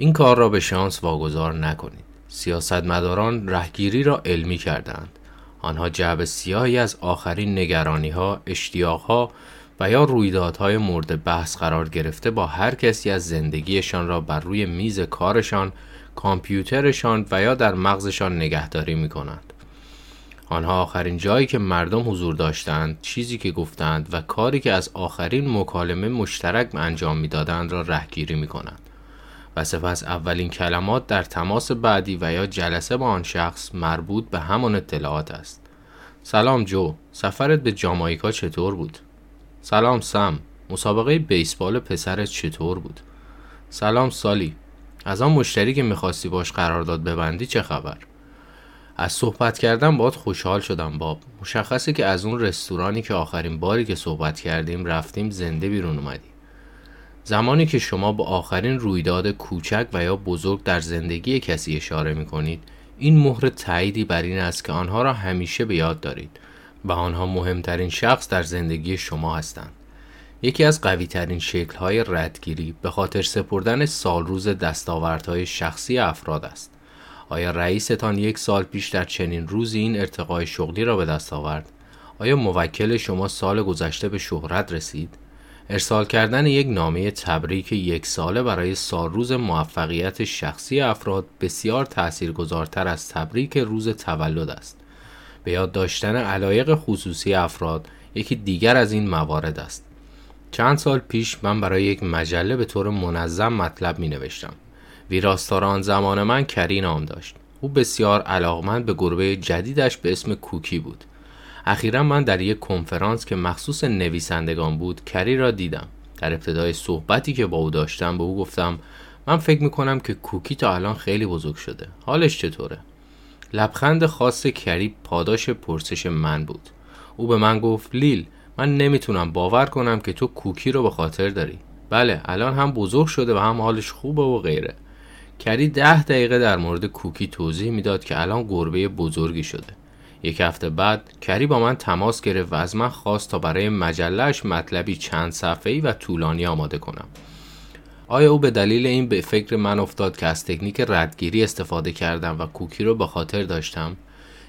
این کار را به شانس واگذار نکنید سیاستمداران رهگیری را علمی کردند آنها جعب سیاهی از آخرین نگرانی ها، و یا رویدادهای مورد بحث قرار گرفته با هر کسی از زندگیشان را بر روی میز کارشان، کامپیوترشان و یا در مغزشان نگهداری می کنند. آنها آخرین جایی که مردم حضور داشتند، چیزی که گفتند و کاری که از آخرین مکالمه مشترک انجام می‌دادند را رهگیری می کنند. و سپس اولین کلمات در تماس بعدی و یا جلسه با آن شخص مربوط به همان اطلاعات است. سلام جو، سفرت به جامایکا چطور بود؟ سلام سم، مسابقه بیسبال پسرت چطور بود؟ سلام سالی، از آن مشتری که می‌خواستی باش قرارداد ببندی چه خبر؟ از صحبت کردن باید خوشحال شدم باب مشخصه که از اون رستورانی که آخرین باری که صحبت کردیم رفتیم زنده بیرون اومدی زمانی که شما به آخرین رویداد کوچک و یا بزرگ در زندگی کسی اشاره می کنید این مهر تاییدی بر این است که آنها را همیشه به یاد دارید و آنها مهمترین شخص در زندگی شما هستند یکی از قوی ترین شکل های ردگیری به خاطر سپردن سال روز دستاوردهای شخصی افراد است آیا رئیستان یک سال پیش در چنین روزی این ارتقای شغلی را به دست آورد؟ آیا موکل شما سال گذشته به شهرت رسید؟ ارسال کردن یک نامه تبریک یک ساله برای سالروز موفقیت شخصی افراد بسیار تاثیرگذارتر از تبریک روز تولد است. به یاد داشتن علایق خصوصی افراد یکی دیگر از این موارد است. چند سال پیش من برای یک مجله به طور منظم مطلب می نوشتم. ویراستار آن زمان من کری نام داشت. او بسیار علاقمند به گربه جدیدش به اسم کوکی بود. اخیرا من در یک کنفرانس که مخصوص نویسندگان بود کری را دیدم. در ابتدای صحبتی که با او داشتم به او گفتم من فکر می‌کنم که کوکی تا الان خیلی بزرگ شده. حالش چطوره؟ لبخند خاص کری پاداش پرسش من بود. او به من گفت لیل من نمی‌تونم باور کنم که تو کوکی رو به خاطر داری. بله الان هم بزرگ شده و هم حالش خوبه و غیره. کری ده دقیقه در مورد کوکی توضیح می‌داد که الان گربه بزرگی شده. یک هفته بعد کری با من تماس گرفت و از من خواست تا برای مجلش مطلبی چند صفحه‌ای و طولانی آماده کنم. آیا او به دلیل این به فکر من افتاد که از تکنیک ردگیری استفاده کردم و کوکی رو به خاطر داشتم؟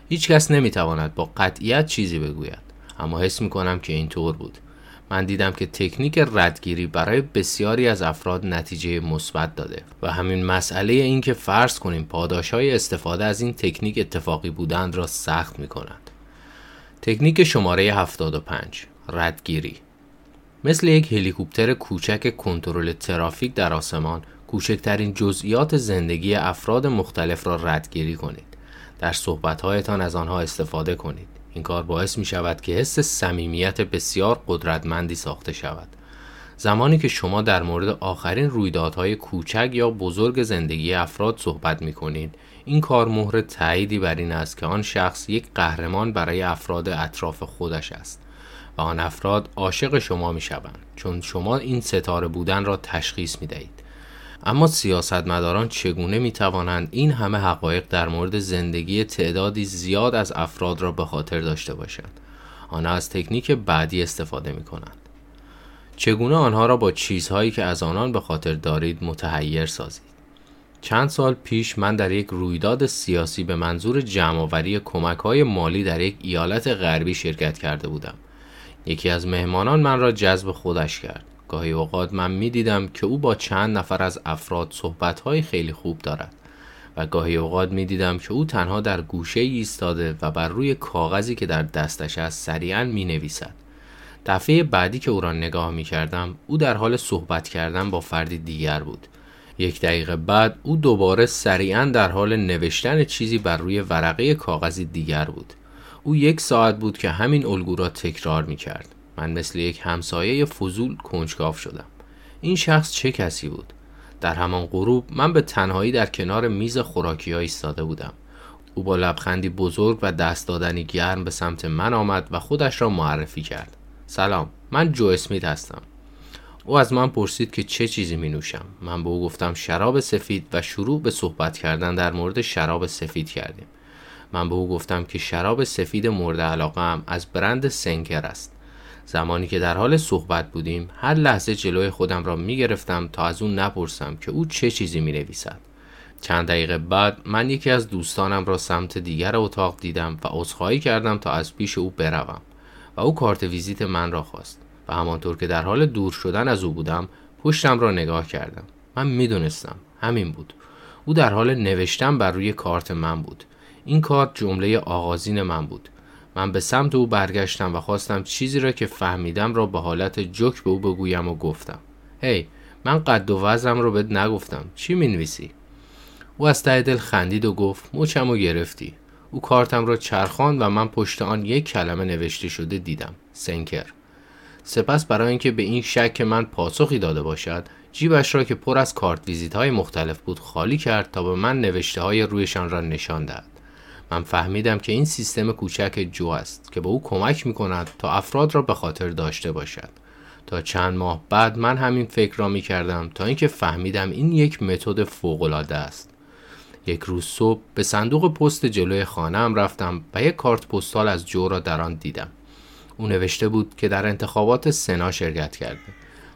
هیچ کس نمی‌تواند با قطعیت چیزی بگوید اما حس می کنم که اینطور بود من دیدم که تکنیک ردگیری برای بسیاری از افراد نتیجه مثبت داده و همین مسئله این که فرض کنیم پاداش های استفاده از این تکنیک اتفاقی بودند را سخت می کند. تکنیک شماره 75 ردگیری. مثل یک هلیکوپتر کوچک کنترل ترافیک در آسمان کوچکترین جزئیات زندگی افراد مختلف را ردگیری کنید. در صحبتهایتان از آنها استفاده کنید. این کار باعث می شود که حس صمیمیت بسیار قدرتمندی ساخته شود. زمانی که شما در مورد آخرین رویدادهای کوچک یا بزرگ زندگی افراد صحبت می کنید این کار مهر تاییدی بر این است که آن شخص یک قهرمان برای افراد اطراف خودش است و آن افراد عاشق شما می شوند چون شما این ستاره بودن را تشخیص می دهید. اما سیاستمداران چگونه می توانند این همه حقایق در مورد زندگی تعدادی زیاد از افراد را به خاطر داشته باشند؟ آنها از تکنیک بعدی استفاده می کنند چگونه آنها را با چیزهایی که از آنان به خاطر دارید متحیر سازید؟ چند سال پیش من در یک رویداد سیاسی به منظور جمعآوری کمک های مالی در یک ایالت غربی شرکت کرده بودم. یکی از مهمانان من را جذب خودش کرد. گاهی اوقات من می دیدم که او با چند نفر از افراد صحبتهای خیلی خوب دارد و گاهی اوقات می دیدم که او تنها در گوشه ایستاده و بر روی کاغذی که در دستش است سریعا می نویسد. دفعه بعدی که او را نگاه می کردم او در حال صحبت کردن با فردی دیگر بود. یک دقیقه بعد او دوباره سریعا در حال نوشتن چیزی بر روی ورقه کاغذی دیگر بود. او یک ساعت بود که همین الگو را تکرار می کرد. من مثل یک همسایه فضول کنجکاو شدم. این شخص چه کسی بود؟ در همان غروب من به تنهایی در کنار میز خوراکی ها ایستاده بودم. او با لبخندی بزرگ و دست دادنی گرم به سمت من آمد و خودش را معرفی کرد. سلام من جو اسمیت هستم. او از من پرسید که چه چیزی می نوشم. من به او گفتم شراب سفید و شروع به صحبت کردن در مورد شراب سفید کردیم. من به او گفتم که شراب سفید مورد علاقه هم از برند سنکر است. زمانی که در حال صحبت بودیم هر لحظه جلوی خودم را می گرفتم تا از اون نپرسم که او چه چیزی می نویسد. چند دقیقه بعد من یکی از دوستانم را سمت دیگر اتاق دیدم و عذرخواهی کردم تا از پیش او بروم و او کارت ویزیت من را خواست و همانطور که در حال دور شدن از او بودم پشتم را نگاه کردم. من می‌دونستم. همین بود. او در حال نوشتن بر روی کارت من بود. این کارت جمله آغازین من بود. من به سمت او برگشتم و خواستم چیزی را که فهمیدم را به حالت جوک به او بگویم و گفتم. هی من قد و وزم رو بهت نگفتم. چی می‌نویسی او از ته دل خندید و گفت مچم و گرفتی. او کارتم را چرخان و من پشت آن یک کلمه نوشته شده دیدم. سنکر. سپس برای اینکه به این شک من پاسخی داده باشد جیبش را که پر از کارت ویزیت های مختلف بود خالی کرد تا به من نوشته های رویشان را نشان دهد. من فهمیدم که این سیستم کوچک جو است که به او کمک می کند تا افراد را به خاطر داشته باشد. تا چند ماه بعد من همین فکر را می کردم تا اینکه فهمیدم این یک متد فوق العاده است. یک روز صبح به صندوق پست جلوی خانهام رفتم و یک کارت پستال از جو را در آن دیدم. او نوشته بود که در انتخابات سنا شرکت کرده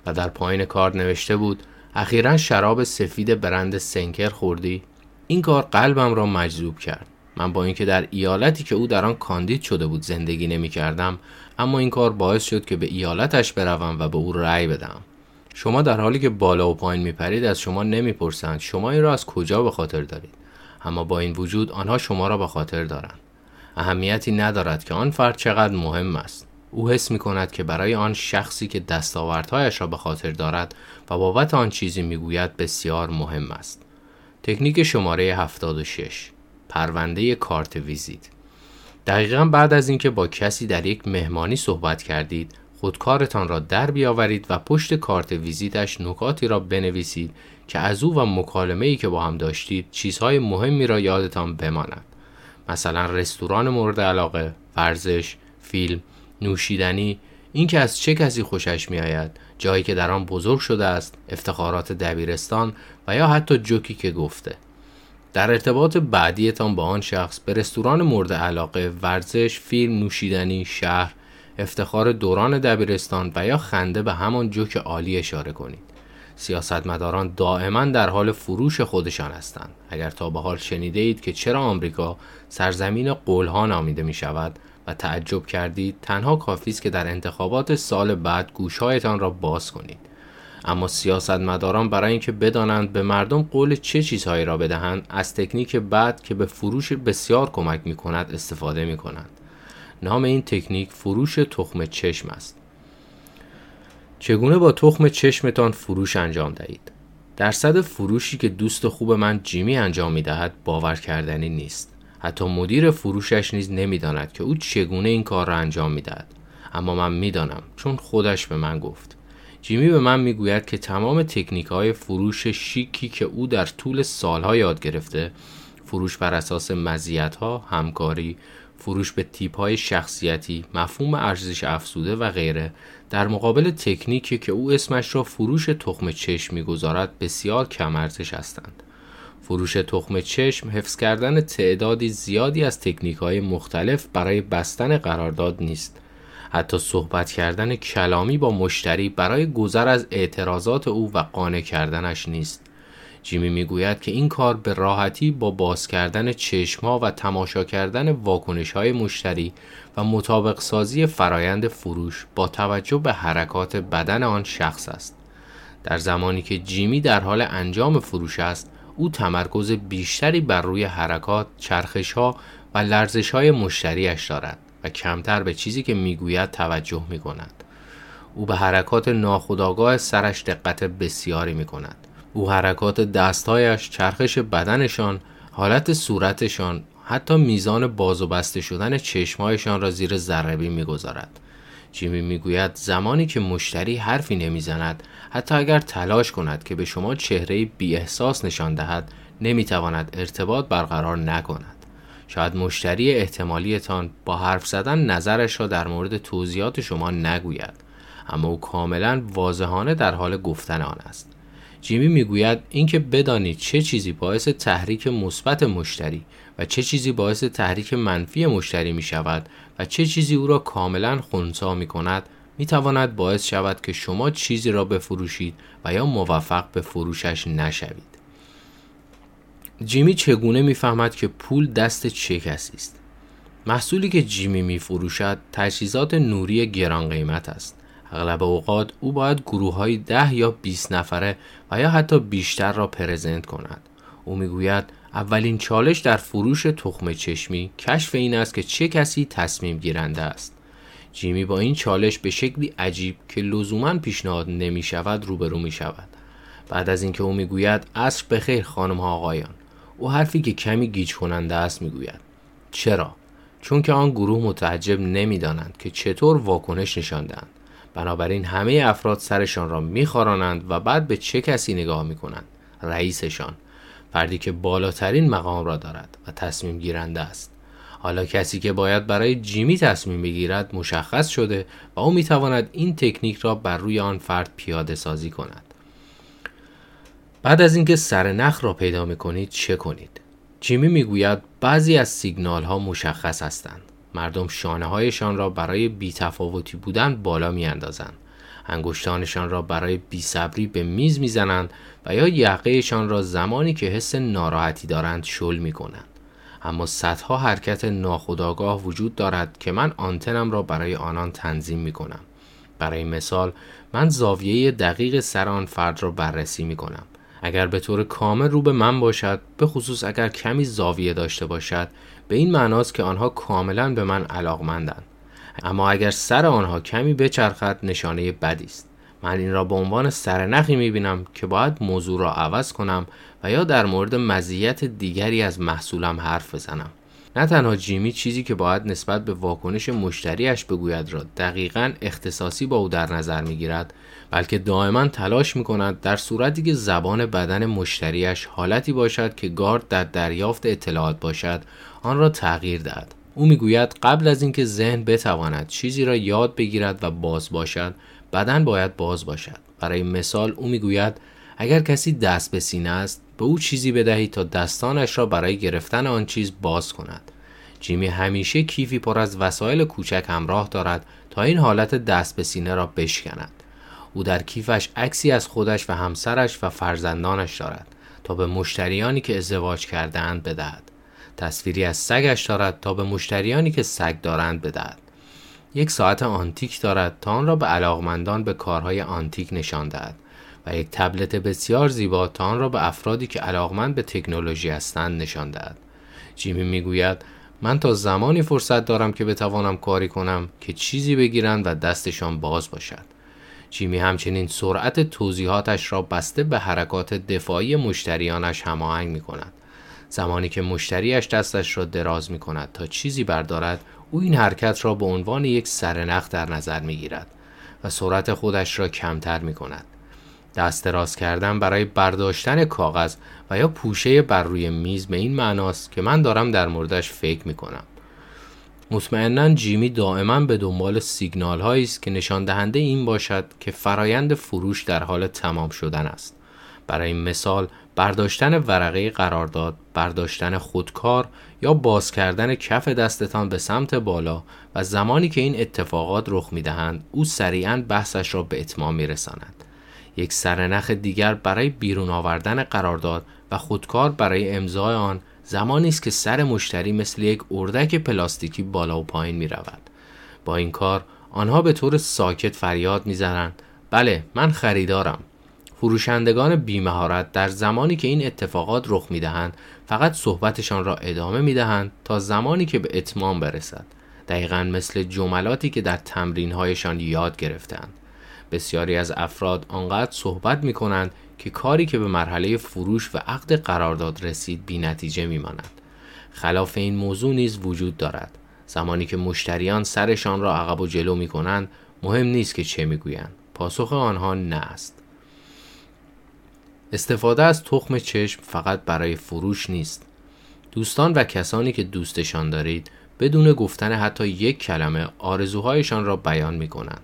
و در پایین کارت نوشته بود اخیرا شراب سفید برند سنکر خوردی. این کار قلبم را مجذوب کرد. من با اینکه در ایالتی که او در آن کاندید شده بود زندگی نمی کردم اما این کار باعث شد که به ایالتش بروم و به او رأی بدم. شما در حالی که بالا و پایین میپرید از شما نمی‌پرسند شما این را از کجا به خاطر دارید؟ اما با این وجود آنها شما را به خاطر دارند. اهمیتی ندارد که آن فرد چقدر مهم است. او حس می کند که برای آن شخصی که دستاوردهایش را به خاطر دارد و بابت آن چیزی می‌گوید بسیار مهم است. تکنیک شماره 76 پرونده کارت ویزیت دقیقا بعد از اینکه با کسی در یک مهمانی صحبت کردید خودکارتان را در بیاورید و پشت کارت ویزیتش نکاتی را بنویسید که از او و مکالمه ای که با هم داشتید چیزهای مهمی را یادتان بماند مثلا رستوران مورد علاقه، ورزش، فیلم، نوشیدنی، اینکه از چه کسی خوشش میآید، جایی که در آن بزرگ شده است، افتخارات دبیرستان و یا حتی جوکی که گفته. در ارتباط بعدیتان با آن شخص به رستوران مورد علاقه، ورزش، فیلم، نوشیدنی، شهر، افتخار دوران دبیرستان و یا خنده به همان جوک عالی اشاره کنید. سیاستمداران دائما در حال فروش خودشان هستند اگر تا به حال شنیده اید که چرا آمریکا سرزمین قولها نامیده می شود و تعجب کردید تنها کافی است که در انتخابات سال بعد گوشهایتان را باز کنید اما سیاستمداران برای اینکه بدانند به مردم قول چه چیزهایی را بدهند از تکنیک بعد که به فروش بسیار کمک می کند استفاده می کنند نام این تکنیک فروش تخم چشم است. چگونه با تخم چشمتان فروش انجام دهید؟ درصد فروشی که دوست خوب من جیمی انجام می دهد باور کردنی نیست. حتی مدیر فروشش نیز نمی‌داند که او چگونه این کار را انجام می دهد اما من می‌دانم چون خودش به من گفت. جیمی به من می‌گوید که تمام تکنیک های فروش شیکی که او در طول سالها یاد گرفته فروش بر اساس مزیت ها، همکاری، فروش به تیپ های شخصیتی، مفهوم ارزش افزوده و غیره در مقابل تکنیکی که او اسمش را فروش تخم چشم می‌گذارد بسیار کم ارزش هستند. فروش تخم چشم حفظ کردن تعدادی زیادی از تکنیک های مختلف برای بستن قرارداد نیست. حتی صحبت کردن کلامی با مشتری برای گذر از اعتراضات او و قانع کردنش نیست. جیمی می‌گوید که این کار به راحتی با باز کردن چشما و تماشا کردن واکنش های مشتری و مطابق سازی فرایند فروش با توجه به حرکات بدن آن شخص است. در زمانی که جیمی در حال انجام فروش است، او تمرکز بیشتری بر روی حرکات، چرخش ها و لرزش های مشتریش دارد و کمتر به چیزی که می‌گوید توجه می کند. او به حرکات ناخودآگاه سرش دقت بسیاری می کند. او حرکات دستهایش، چرخش بدنشان، حالت صورتشان، حتی میزان باز و بسته شدن چشمهایشان را زیر ذربی می‌گذارد. جیمی می‌گوید زمانی که مشتری حرفی نمی‌زند حتی اگر تلاش کند که به شما چهره بی احساس نشان دهد نمی‌تواند ارتباط برقرار نکند. شاید مشتری احتمالیتان با حرف زدن نظرش را در مورد توضیحات شما نگوید اما او کاملا واضحانه در حال گفتن آن است. جیمی می‌گوید اینکه بدانید چه چیزی باعث تحریک مثبت مشتری و چه چیزی باعث تحریک منفی مشتری می شود و چه چیزی او را کاملا خونسا می کند می تواند باعث شود که شما چیزی را بفروشید و یا موفق به فروشش نشوید. جیمی چگونه می‌فهمد که پول دست چه کسی است؟ محصولی که جیمی می فروشد تجهیزات نوری گران قیمت است. اغلب اوقات او باید گروه های ده یا 20 نفره و یا حتی بیشتر را پرزنت کند. او می‌گوید اولین چالش در فروش تخم چشمی کشف این است که چه کسی تصمیم گیرنده است. جیمی با این چالش به شکلی عجیب که لزوما پیشنهاد نمی شود روبرو می شود. بعد از اینکه او می‌گوید عصر بخیر خانم ها آقایان او حرفی که کمی گیج کننده است می‌گوید. چرا؟ چون که آن گروه متعجب نمی‌دانند که چطور واکنش نشاندند. بنابراین همه افراد سرشان را میخارانند و بعد به چه کسی نگاه می‌کنند؟ رئیسشان. فردی که بالاترین مقام را دارد و تصمیم گیرنده است. حالا کسی که باید برای جیمی تصمیم بگیرد مشخص شده و او می‌تواند این تکنیک را بر روی آن فرد پیاده سازی کند. بعد از اینکه سر نخ را پیدا می‌کنید چه کنید جیمی می‌گوید بعضی از سیگنال ها مشخص هستند مردم شانه هایشان را برای بیتفاوتی بودن بالا میاندازند انگشتانشان را برای بیصبری به میز می‌زنند و یا یقهشان را زمانی که حس ناراحتی دارند شل می کنند. اما صدها حرکت ناخودآگاه وجود دارد که من آنتنم را برای آنان تنظیم می کنم. برای مثال من زاویه دقیق سر آن فرد را بررسی می کنم. اگر به طور کامل رو به من باشد به خصوص اگر کمی زاویه داشته باشد به این معناست که آنها کاملا به من علاقمندند. اما اگر سر آنها کمی بچرخد نشانه بدی است. من این را به عنوان سرنخی می‌بینم که باید موضوع را عوض کنم و یا در مورد مزیت دیگری از محصولم حرف بزنم. نه تنها جیمی چیزی که باید نسبت به واکنش مشتریش بگوید را دقیقا اختصاصی با او در نظر می‌گیرد بلکه دائما تلاش می کند در صورتی که زبان بدن مشتریش حالتی باشد که گارد در دریافت اطلاعات باشد آن را تغییر دهد. او می‌گوید قبل از اینکه ذهن بتواند چیزی را یاد بگیرد و باز باشد بدن باید باز باشد. برای مثال او می‌گوید اگر کسی دست به سینه است به او چیزی بدهید تا دستانش را برای گرفتن آن چیز باز کند. جیمی همیشه کیفی پر از وسایل کوچک همراه دارد تا این حالت دست به سینه را بشکند. او در کیفش عکسی از خودش و همسرش و فرزندانش دارد تا به مشتریانی که ازدواج کردهاند بدهد. تصویری از سگش دارد تا به مشتریانی که سگ دارند بدهد. یک ساعت آنتیک دارد تا آن را به علاقمندان به کارهای آنتیک نشان دهد و یک تبلت بسیار زیبا تا آن را به افرادی که علاقمند به تکنولوژی هستند نشان دهد. جیمی می‌گوید من تا زمانی فرصت دارم که بتوانم کاری کنم که چیزی بگیرند و دستشان باز باشد. جیمی همچنین سرعت توضیحاتش را بسته به حرکات دفاعی مشتریانش هماهنگ می کند. زمانی که مشتریش دستش را دراز می کند تا چیزی بردارد او این حرکت را به عنوان یک سرنخ در نظر می گیرد و سرعت خودش را کمتر می کند. دست دراز کردن برای برداشتن کاغذ و یا پوشه بر روی میز به این معناست که من دارم در موردش فکر می کنم. مطمئنا جیمی دائما به دنبال سیگنال هایی است که نشان دهنده این باشد که فرایند فروش در حال تمام شدن است. برای مثال برداشتن ورقه قرارداد، برداشتن خودکار یا باز کردن کف دستتان به سمت بالا و زمانی که این اتفاقات رخ می دهند او سریعا بحثش را به اتمام می رساند. یک سرنخ دیگر برای بیرون آوردن قرارداد و خودکار برای امضای آن زمانی است که سر مشتری مثل یک اردک پلاستیکی بالا و پایین می رود. با این کار آنها به طور ساکت فریاد می‌زنند. بله من خریدارم. فروشندگان بیمهارت در زمانی که این اتفاقات رخ می‌دهند فقط صحبتشان را ادامه می‌دهند تا زمانی که به اتمام برسد. دقیقا مثل جملاتی که در تمرینهایشان یاد گرفتند. بسیاری از افراد آنقدر صحبت می کنند که کاری که به مرحله فروش و عقد قرارداد رسید بی نتیجه می ماند. خلاف این موضوع نیز وجود دارد. زمانی که مشتریان سرشان را عقب و جلو می کنند مهم نیست که چه می گویند. پاسخ آنها نه است. استفاده از تخم چشم فقط برای فروش نیست. دوستان و کسانی که دوستشان دارید بدون گفتن حتی یک کلمه آرزوهایشان را بیان می کنند.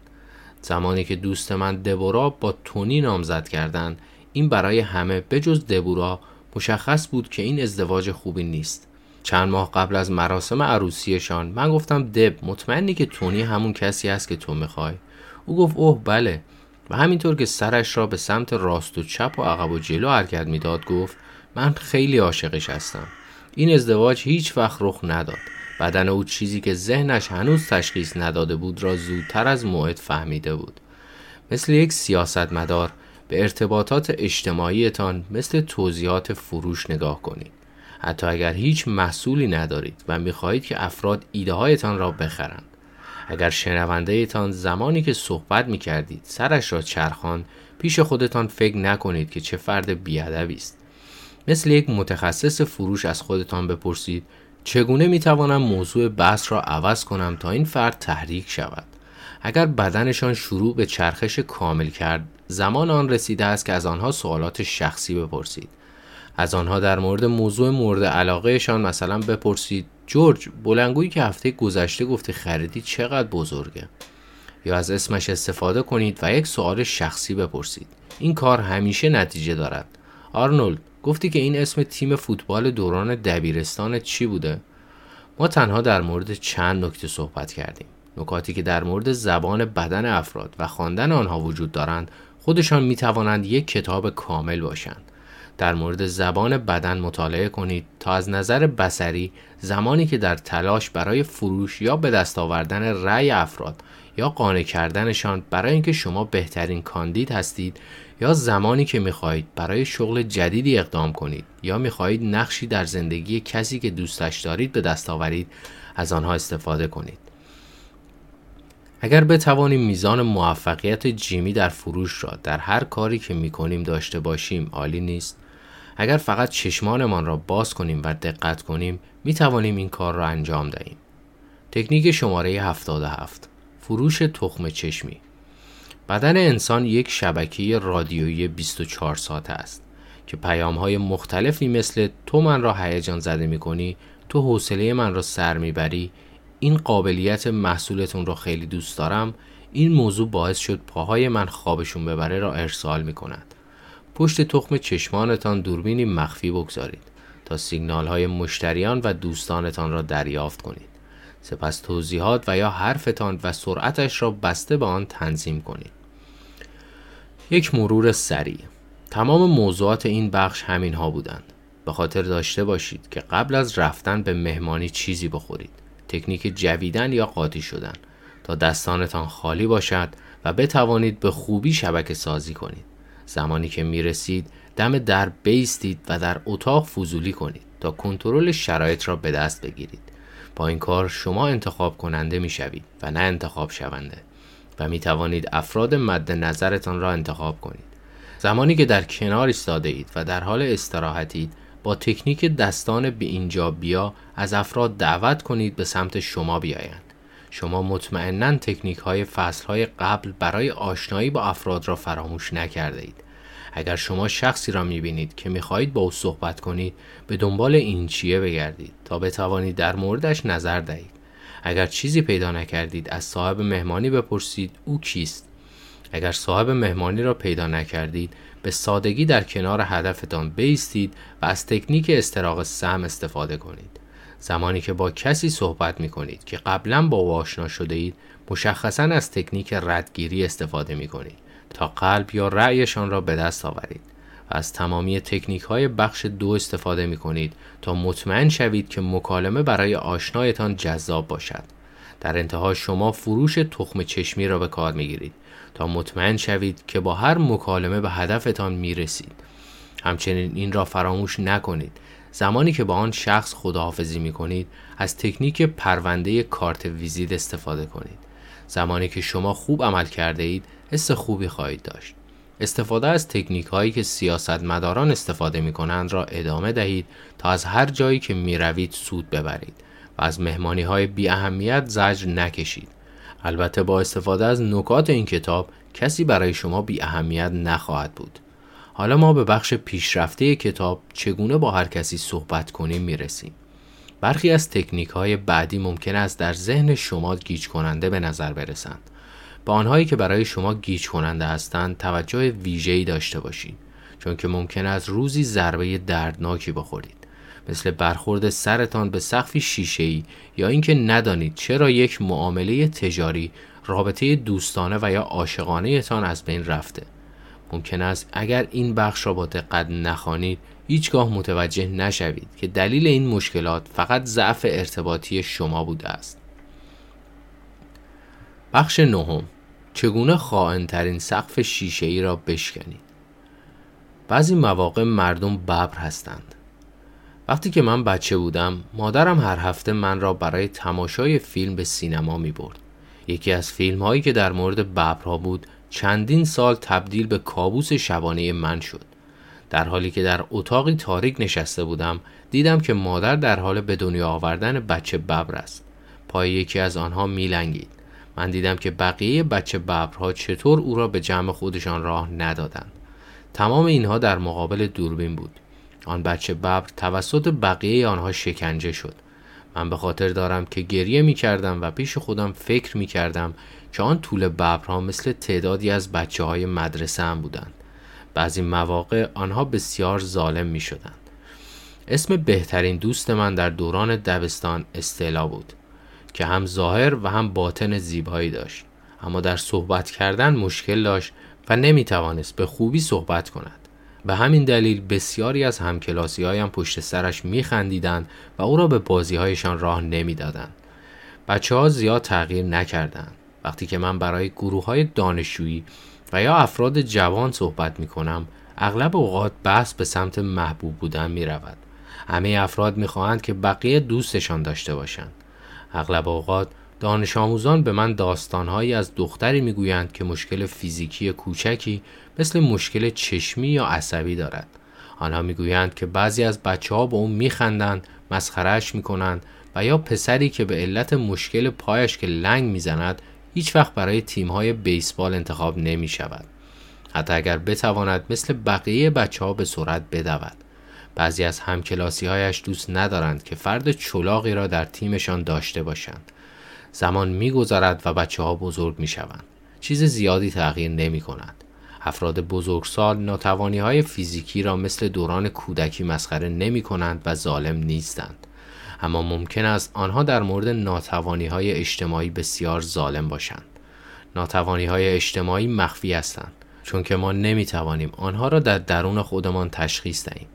زمانی که دوست من دبورا با تونی نامزد کردند این برای همه بجز دبورا مشخص بود که این ازدواج خوبی نیست. چند ماه قبل از مراسم عروسیشان من گفتم دب مطمئنی که تونی همون کسی است که تو می‌خوای. او گفت اوه بله. و همینطور که سرش را به سمت راست و چپ و عقب و جلو حرکت می‌داد گفت من خیلی عاشقش هستم. این ازدواج هیچ وقت رخ نداد. بدن او چیزی که ذهنش هنوز تشخیص نداده بود را زودتر از موعد فهمیده بود. مثل یک سیاستمدار به ارتباطات اجتماعیتان مثل توضیحات فروش نگاه کنید. حتی اگر هیچ محصولی ندارید و می‌خواهید که افراد ایده هایتان را بخرند. اگر شنونده تان زمانی که صحبت می کردید سرش را چرخان پیش خودتان فکر نکنید که چه فرد بیادبی است. مثل یک متخصص فروش از خودتان بپرسید چگونه می توانم موضوع بحث را عوض کنم تا این فرد تحریک شود؟ اگر بدنشان شروع به چرخش کامل کرد زمان آن رسیده است که از آنها سوالات شخصی بپرسید. از آنها در مورد موضوع مورد علاقهشان مثلا بپرسید جورج بلنگویی که هفته گذشته گفتی خریدی چقدر بزرگه؟ یا از اسمش استفاده کنید و یک سوال شخصی بپرسید. این کار همیشه نتیجه دارد. آرنولد گفتی که این اسم تیم فوتبال دوران دبیرستان چی بوده؟ ما تنها در مورد چند نکته صحبت کردیم. نکاتی که در مورد زبان بدن افراد و خواندن آنها وجود دارند خودشان می توانند یک کتاب کامل باشند. در مورد زبان بدن مطالعه کنید تا از نظر بسری زمانی که در تلاش برای فروش یا به دست آوردن رأی افراد یا قانع کردنشان برای اینکه شما بهترین کاندید هستید یا زمانی که می‌خواهید برای شغل جدیدی اقدام کنید یا می‌خواهید نقشی در زندگی کسی که دوستش دارید به دست آورید از آنها استفاده کنید. اگر بتوانیم میزان موفقیت جیمی در فروش را در هر کاری که می‌کنیم داشته باشیم عالی نیست اگر فقط چشمانمان را باز کنیم و دقت کنیم می توانیم این کار را انجام دهیم. تکنیک شماره 77 فروش تخم چشمی بدن انسان یک شبکه رادیویی 24 ساعت است که پیام های مختلفی مثل تو من را هیجان زده می کنی تو حوصله من را سر می‌بری این قابلیت محصولتون را خیلی دوست دارم این موضوع باعث شد پاهای من خوابشون ببره را ارسال می کند پشت تخم چشمانتان دوربینی مخفی بگذارید تا سیگنال های مشتریان و دوستانتان را دریافت کنید. سپس توضیحات و یا حرفتان و سرعتش را بسته به آن تنظیم کنید. یک مرور سریع تمام موضوعات این بخش همین ها بودند. به خاطر داشته باشید که قبل از رفتن به مهمانی چیزی بخورید. تکنیک جویدن یا قاطی شدن. تا دستانتان خالی باشد و بتوانید به خوبی شبکه سازی کنید. زمانی که می رسید دم در بیستید و در اتاق فضولی کنید تا کنترل شرایط را به دست بگیرید. با این کار شما انتخاب کننده می شوید و نه انتخاب شونده و می توانید افراد مد نظرتان را انتخاب کنید. زمانی که در کنار ایستاده اید و در حال استراحتید با تکنیک دستان به اینجا بیا از افراد دعوت کنید به سمت شما بیایند شما مطمئنا تکنیک های فصل های قبل برای آشنایی با افراد را فراموش نکرده اید. اگر شما شخصی را می‌بینید که می‌خواهید با او صحبت کنید به دنبال این چیه بگردید تا بتوانید در موردش نظر دهید. اگر چیزی پیدا نکردید از صاحب مهمانی بپرسید او کیست. اگر صاحب مهمانی را پیدا نکردید به سادگی در کنار هدفتان بیستید و از تکنیک استراق سم استفاده کنید. زمانی که با کسی صحبت می کنید که قبلا با او آشنا شده اید مشخصا از تکنیک ردگیری استفاده می کنید تا قلب یا رأیشان را به دست آورید و از تمامی تکنیک های بخش دو استفاده می کنید تا مطمئن شوید که مکالمه برای آشنایتان جذاب باشد در انتها شما فروش تخم چشمی را به کار می گیرید تا مطمئن شوید که با هر مکالمه به هدفتان می رسید همچنین این را فراموش نکنید. زمانی که با آن شخص خداحافظی می کنید از تکنیک پرونده کارت ویزیت استفاده کنید. زمانی که شما خوب عمل کرده اید حس خوبی خواهید داشت. استفاده از تکنیک هایی که سیاستمداران استفاده می کنند را ادامه دهید تا از هر جایی که می روید سود ببرید و از مهمانی های بی اهمیت زجر نکشید. البته با استفاده از نکات این کتاب کسی برای شما بی اهمیت نخواهد بود حالا ما به بخش پیشرفته کتاب چگونه با هر کسی صحبت کنیم می‌رسیم. برخی از تکنیک های بعدی ممکن است در ذهن شما گیج کننده به نظر برسند. با آنهایی که برای شما گیج کننده هستند توجه ویژه‌ای داشته باشید چون که ممکن است روزی ضربه دردناکی بخورید مثل برخورد سرتان به سقفی شیشه‌ای یا اینکه ندانید چرا یک معامله تجاری رابطه دوستانه و یا عاشقانه تان از بین رفته. ممکن است اگر این بخش را با دقت نخوانید هیچگاه متوجه نشوید که دلیل این مشکلات فقط ضعف ارتباطی شما بوده است. بخش نهم. چگونه خائنترین سقف شیشه ای را بشکنید؟ بعضی مواقع مردم ببر هستند. وقتی که من بچه بودم مادرم هر هفته من را برای تماشای فیلم به سینما می برد یکی از فیلم هایی که در مورد ببرها بود چندین سال تبدیل به کابوس شبانه من شد. در حالی که در اتاقی تاریک نشسته بودم دیدم که مادر در حال به دنیا آوردن بچه ببر است. پای یکی از آنها میلنگید. من دیدم که بقیه بچه ببرها چطور او را به جمع خودشان راه ندادند. تمام اینها در مقابل دوربین بود. آن بچه ببر توسط بقیه آنها شکنجه شد من به خاطر دارم که گریه می کردم و پیش خودم فکر می کردم که آن طول ببرها مثل تعدادی از بچه های مدرسه هم بودند. بعضی مواقع آنها بسیار ظالم می شدند. اسم بهترین دوست من در دوران دبستان استعلا بود که هم ظاهر و هم باطن زیبایی داشت اما در صحبت کردن مشکل داشت و نمی توانست به خوبی صحبت کند. به همین دلیل بسیاری از همکلاسی هایم پشت سرش می خندیدن و او را به بازی هایشان راه نمی دادن. بچه ها زیاد تغییر نکردند. وقتی که من برای گروه های دانشجویی و یا افراد جوان صحبت می کنم اغلب اوقات بحث به سمت محبوب بودن می رود. همه افراد می خواهند که بقیه دوستشان داشته باشند. اغلب اوقات دانش آموزان به من داستانهایی از دختری می‌گویند که مشکل فیزیکی کوچکی مثل مشکل چشمی یا عصبی دارد. آنها می‌گویند که بعضی از بچه ها به اون میخندند، مسخرش می‌کنند و یا پسری که به علت مشکل پایش که لنگ می‌زند هیچ وقت برای تیمهای بیسبال انتخاب نمی شود. حتی اگر بتواند مثل بقیه بچه ها به سرعت بدود. بعضی از همکلاسی هایش دوست ندارند که فرد چلاقی را در تیمشان داشته باشند. زمان میگذرد و بچه ها بزرگ می شوند. چیز زیادی تغییر نمی کند. افراد بزرگسال ناتوانی های فیزیکی را مثل دوران کودکی مسخره نمی کنند و ظالم نیستند. اما ممکن است آنها در مورد ناتوانی های اجتماعی بسیار ظالم باشند. ناتوانی های اجتماعی مخفی هستند چون که ما نمی توانیم آنها را در درون خودمان تشخیص دهیم.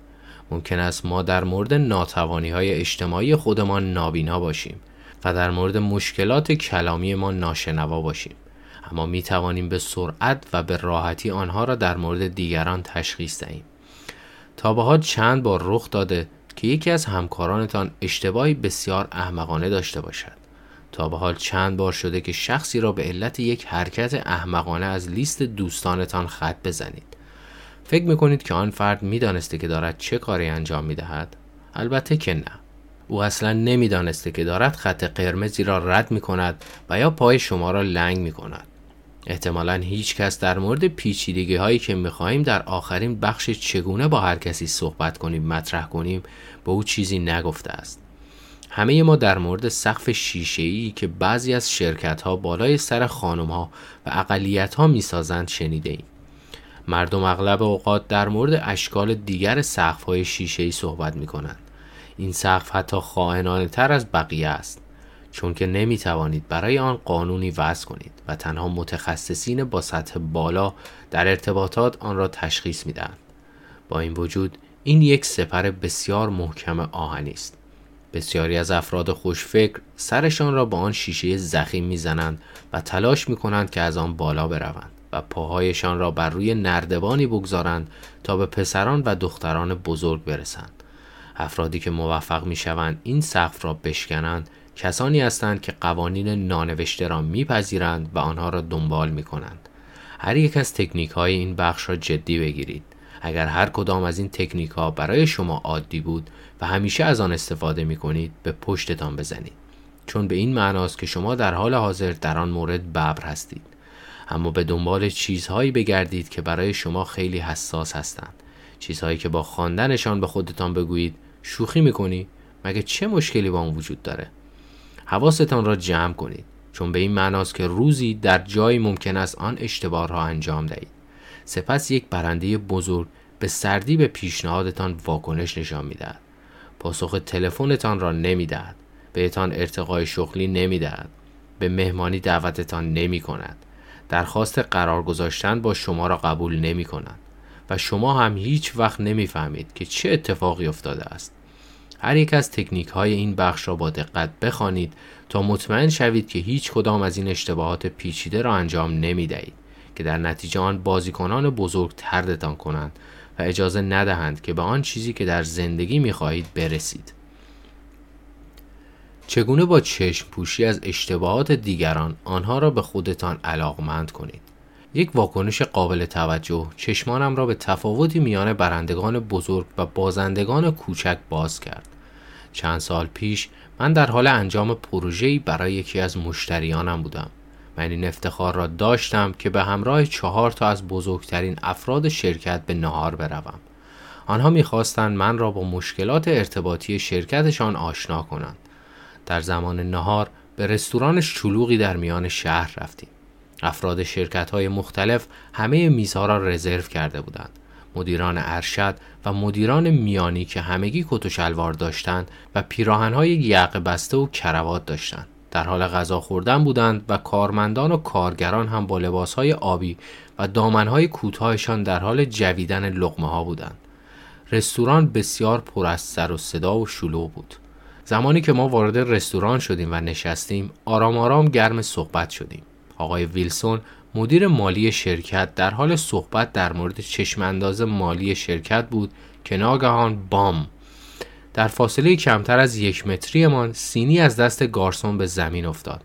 ممکن است ما در مورد ناتوانی های اجتماعی خودمان نابینا باشیم و در مورد مشکلات کلامی ما ناشنوا باشیم. اما می توانیم به سرعت و به راحتی آنها را در مورد دیگران تشخیص دهیم. تا به حال چند بار رخ داده که یکی از همکارانتان اشتباهی بسیار احمقانه داشته باشد. تا به حال چند بار شده که شخصی را به علت یک حرکت احمقانه از لیست دوستانتان خط بزنید. فکر می‌کنید که آن فرد می‌دانسته که دارد چه کاری انجام می‌دهد؟ البته که نه. او اصلا نمی‌دانسته که دارد خط قرمزی را رد می کند و یا پای شما را لنگ می کند. احتمالا هیچ کس در مورد پیچیدگی هایی که می خواهیم در آخرین بخش چگونه با هر کسی صحبت کنیم مطرح کنیم به او چیزی نگفته است. همه ما در مورد سقف شیشه که بعضی از شرکت ها بالای سر خانم ها و اقلیت ها می سازند شنیده ایم. مردم اغلب اوقات در مورد اشکال دیگر سقف های شیشه ای صحبت می کنند. این سقف حتی خائنانه تر از بقیه است. چون که نمی توانید برای آن قانونی وضع کنید و تنها متخصصین با سطح بالا در ارتباطات آن را تشخیص می دهند. با این وجود این یک سپر بسیار محکم آهنی است. بسیاری از افراد خوشفکر سرشان را با آن شیشه زخیم می‌زنند و تلاش می کنند که از آن بالا بروند و پاهایشان را بر روی نردبانی بگذارند تا به پسران و دختران بزرگ برسند. افرادی که موفق می شوند این سقف را بشکنند کسانی هستند که قوانین نانوشته را میپذیرند و آنها را دنبال می کنند. هر یک از تکنیک های این بخش را جدی بگیرید. اگر هر کدام از این تکنیک ها برای شما عادی بود و همیشه از آن استفاده می کنید به پشتتان بزنید. چون به این معناست که شما در حال حاضر در آن مورد ببر هستید. اما به دنبال چیزهایی بگردید که برای شما خیلی حساس هستند. چیزهایی که با خواندنشان به خودتان بگویید شوخی می‌کنی؟ مگه چه مشکلی با اون وجود داره؟ حواستان را جمع کنید چون به این معناست که روزی در جایی ممکن است آن اشتباه را انجام دهید. سپس یک برنده بزرگ به سردی به پیشنهادتان واکنش نشان می‌دهد. پاسخ تلفنتان را نمی‌دهد. بهتان ارتقای شغلی نمی‌دهد. به مهمانی دعوتتان نمی کند درخواست قرار گذاشتن با شما را قبول نمی کند و شما هم هیچ وقت نمی‌فهمید که چه اتفاقی افتاده است هر یک از تکنیک های این بخش را با دقت بخوانید تا مطمئن شوید که هیچ کدام از این اشتباهات پیچیده را انجام نمی دهید که در نتیجه آن بازیکنان بزرگ تردتان کنند و اجازه ندهند که به آن چیزی که در زندگی می خواهید برسید. چگونه با چشم پوشی از اشتباهات دیگران آنها را به خودتان علاقمند کنید؟ یک واکنش قابل توجه چشمانم را به تفاوتی میان برندگان بزرگ و بازندگان کوچک باز کرد. چند سال پیش من در حال انجام پروژه‌ای برای یکی از مشتریانم بودم. من این افتخار را داشتم که به همراه چهار تا از بزرگترین افراد شرکت به نهار بروم. آنها می‌خواستند من را با مشکلات ارتباطی شرکتشان آشنا کنند. در زمان نهار به رستوران شلوغی در میان شهر رفتیم. افراد شرکت های مختلف همه میزها را رزرو کرده بودند. مدیران ارشد و مدیران میانی که همگی کت و شلوار داشتند و پیراهنهای یقه بسته و کروات داشتند. در حال غذا خوردن بودند و کارمندان و کارگران هم با لباسهای آبی و دامنهای کوتاهشان در حال جویدن لغمه ها بودند. رستوران بسیار پر از سر و صدا و شلوغ بود. زمانی که ما وارد رستوران شدیم و نشستیم آرام آرام گرم صحبت شدیم. آقای ویلسون مدیر مالی شرکت در حال صحبت در مورد چشمانداز مالی شرکت بود که ناگهان بام در فاصله کمتر از یک متریمان سینی از دست گارسون به زمین افتاد.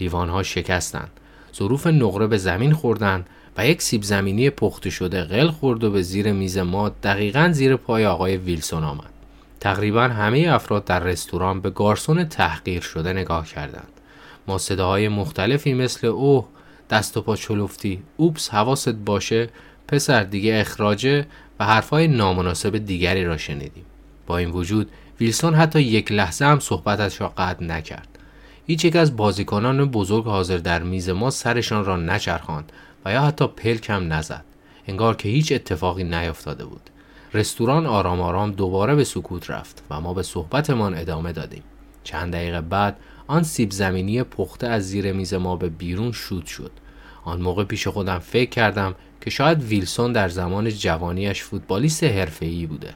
لیوانها شکستند. ظروف نقره به زمین خوردند و یک سیب زمینی پخته شده قل خورد و به زیر میز ما دقیقا زیر پای آقای ویلسون آمد. تقریبا همه افراد در رستوران به گارسون تحقیر شده نگاه کردند. ما صداهای مختلفی مثل اوه دست و پا چلفتی اوپس حواست باشه پسر دیگه اخراجه و حرفهای نامناسب دیگری را شنیدیم. با این وجود ویلسون حتی یک لحظه هم صحبتش را قطع نکرد. هیچ یک از بازیکنان بزرگ حاضر در میز ما سرشان را نچرخاند و یا حتی پلک هم نزد. انگار که هیچ اتفاقی نیفتاده بود. رستوران آرام آرام دوباره به سکوت رفت و ما به صحبتمان ادامه دادیم. چند دقیقه بعد آن سیب زمینی پخته از زیر میز ما به بیرون شوت شد آن موقع پیش خودم فکر کردم که شاید ویلسون در زمان جوانیش فوتبالیست حرفه‌ای بوده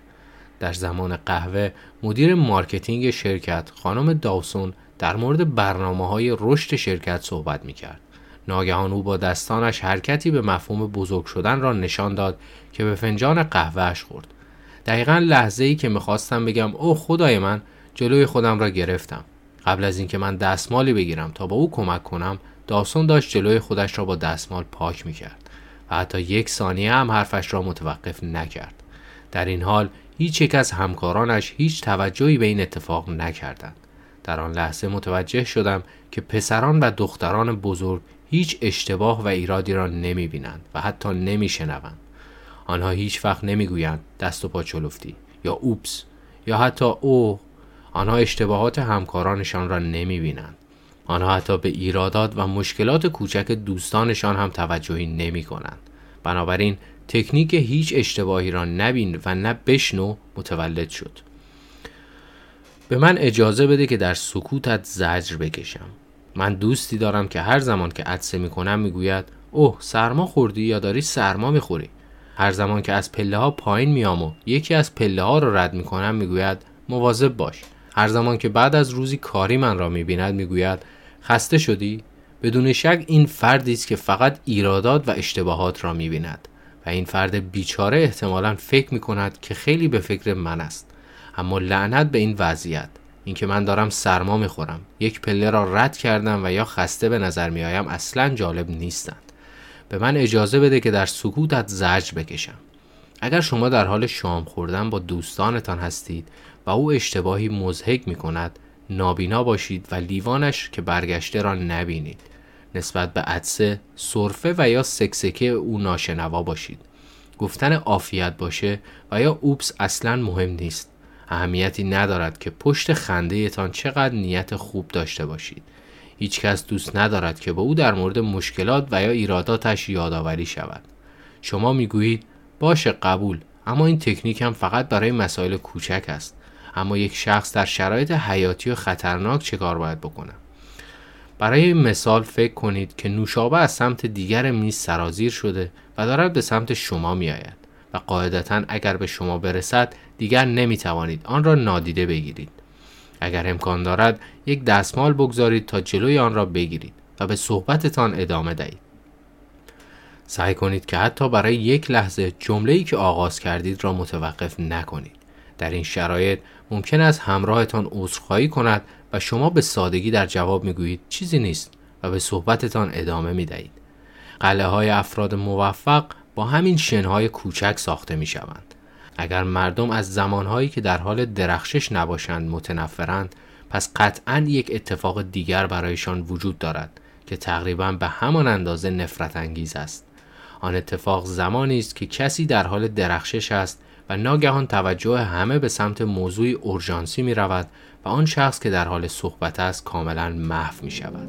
در زمان قهوه مدیر marketing شرکت خانم داوسون در مورد برنامه های رشد شرکت صحبت می کرد. ناگهان او با دستانش حرکتی به مفهوم بزرگ شدن را نشان داد که به فنجان قهوهش خورد. دقیقا لحظه ای که می‌خواستم بگم او خدای من جلوی خودم را گرفتم. قبل از اینکه من دستمالی بگیرم تا با او کمک کنم داوسون داشت جلوی خودش را با دستمال پاک می‌کرد و حتی یک ثانیه هم حرفش را متوقف نکرد. در این حال هیچ یک از همکارانش هیچ توجهی به این اتفاق نکردند. در آن لحظه متوجه شدم که پسران و دختران بزرگ هیچ اشتباه و ایرادی را نمی بینند و حتی نمی شنوند. آنها هیچ وقت نمی گویند دست و پا چلفتی یا اوپس یا حتی او آنها اشتباهات همکارانشان را نمی بینند. آنها حتی به ایرادات و مشکلات کوچک دوستانشان هم توجهی نمی کنند. بنابراین تکنیک هیچ اشتباهی را نبین و نه بشنو متولد شد به من اجازه بده که در سکوتت زجر بکشم من دوستی دارم که هر زمان که عدسه می‌کنم می‌گوید اوه سرما خوردی یا داری سرما می‌خوری هر زمان که از پله ها پایین میام و یکی از پله ها رو رد می‌کنم می‌گوید مواظب باش هر زمان که بعد از روزی کاری من را می‌بیند می‌گوید خسته شدی؟ بدون شک این فردی است که فقط ایرادات و اشتباهات را می‌بیند و این فرد بیچاره احتمالا فکر می کند که خیلی به فکر من است. اما لعنت به این وضعیت اینکه من دارم سرما می‌خورم یک پله را رد کردم و یا خسته به نظر میآیم اصلا جالب نیستند. به من اجازه بده که در سکوتت زجر بکشم. اگر شما در حال شام خوردن با دوستانتان هستید و او اشتباهی مزهک می کند نابینا باشید و لیوانش که برگشته را نبینید نسبت به عدسه، سرفه و یا سکسکه او ناشنوا باشید. گفتن عافیت باشه و یا اوپس اصلا مهم نیست. اهمیتی ندارد که پشت خنده تان چقدر نیت خوب داشته باشید. هیچکس دوست ندارد که با او در مورد مشکلات و یا ایراداتش یادآوری شود. شما می‌گویید باشه قبول اما این تکنیک هم فقط برای مسائل کوچک است. اما یک شخص در شرایط حیاتی و خطرناک چه کار باید بکنه؟ برای مثال فکر کنید که نوشابه از سمت دیگر میز سرازیر شده و دارد به سمت شما می آید و قاعدتا اگر به شما برسد دیگر نمی توانید آن را نادیده بگیرید. اگر امکان دارد یک دستمال بگذارید تا جلوی آن را بگیرید و به صحبتتان ادامه دهید. سعی کنید که حتی برای یک لحظه جمله که آغاز کردید را متوقف نکنید. در این شرایط ممکن است همراهتان عذرخواهی کند و شما به سادگی در جواب می‌گویید چیزی نیست و به صحبتتان ادامه می دهید. قله های افراد موفق با همین شنهای کوچک ساخته می شوند. اگر مردم از زمانهایی که در حال درخشش نباشند متنفرند پس قطعا یک اتفاق دیگر برایشان وجود دارد که تقریبا به همان اندازه نفرت انگیز است. آن اتفاق زمانی است که کسی در حال درخشش است و ناگهان توجه همه به سمت موضوعی اورژانسی می رود و آن شخص که در حال صحبت است کاملا محو می شود.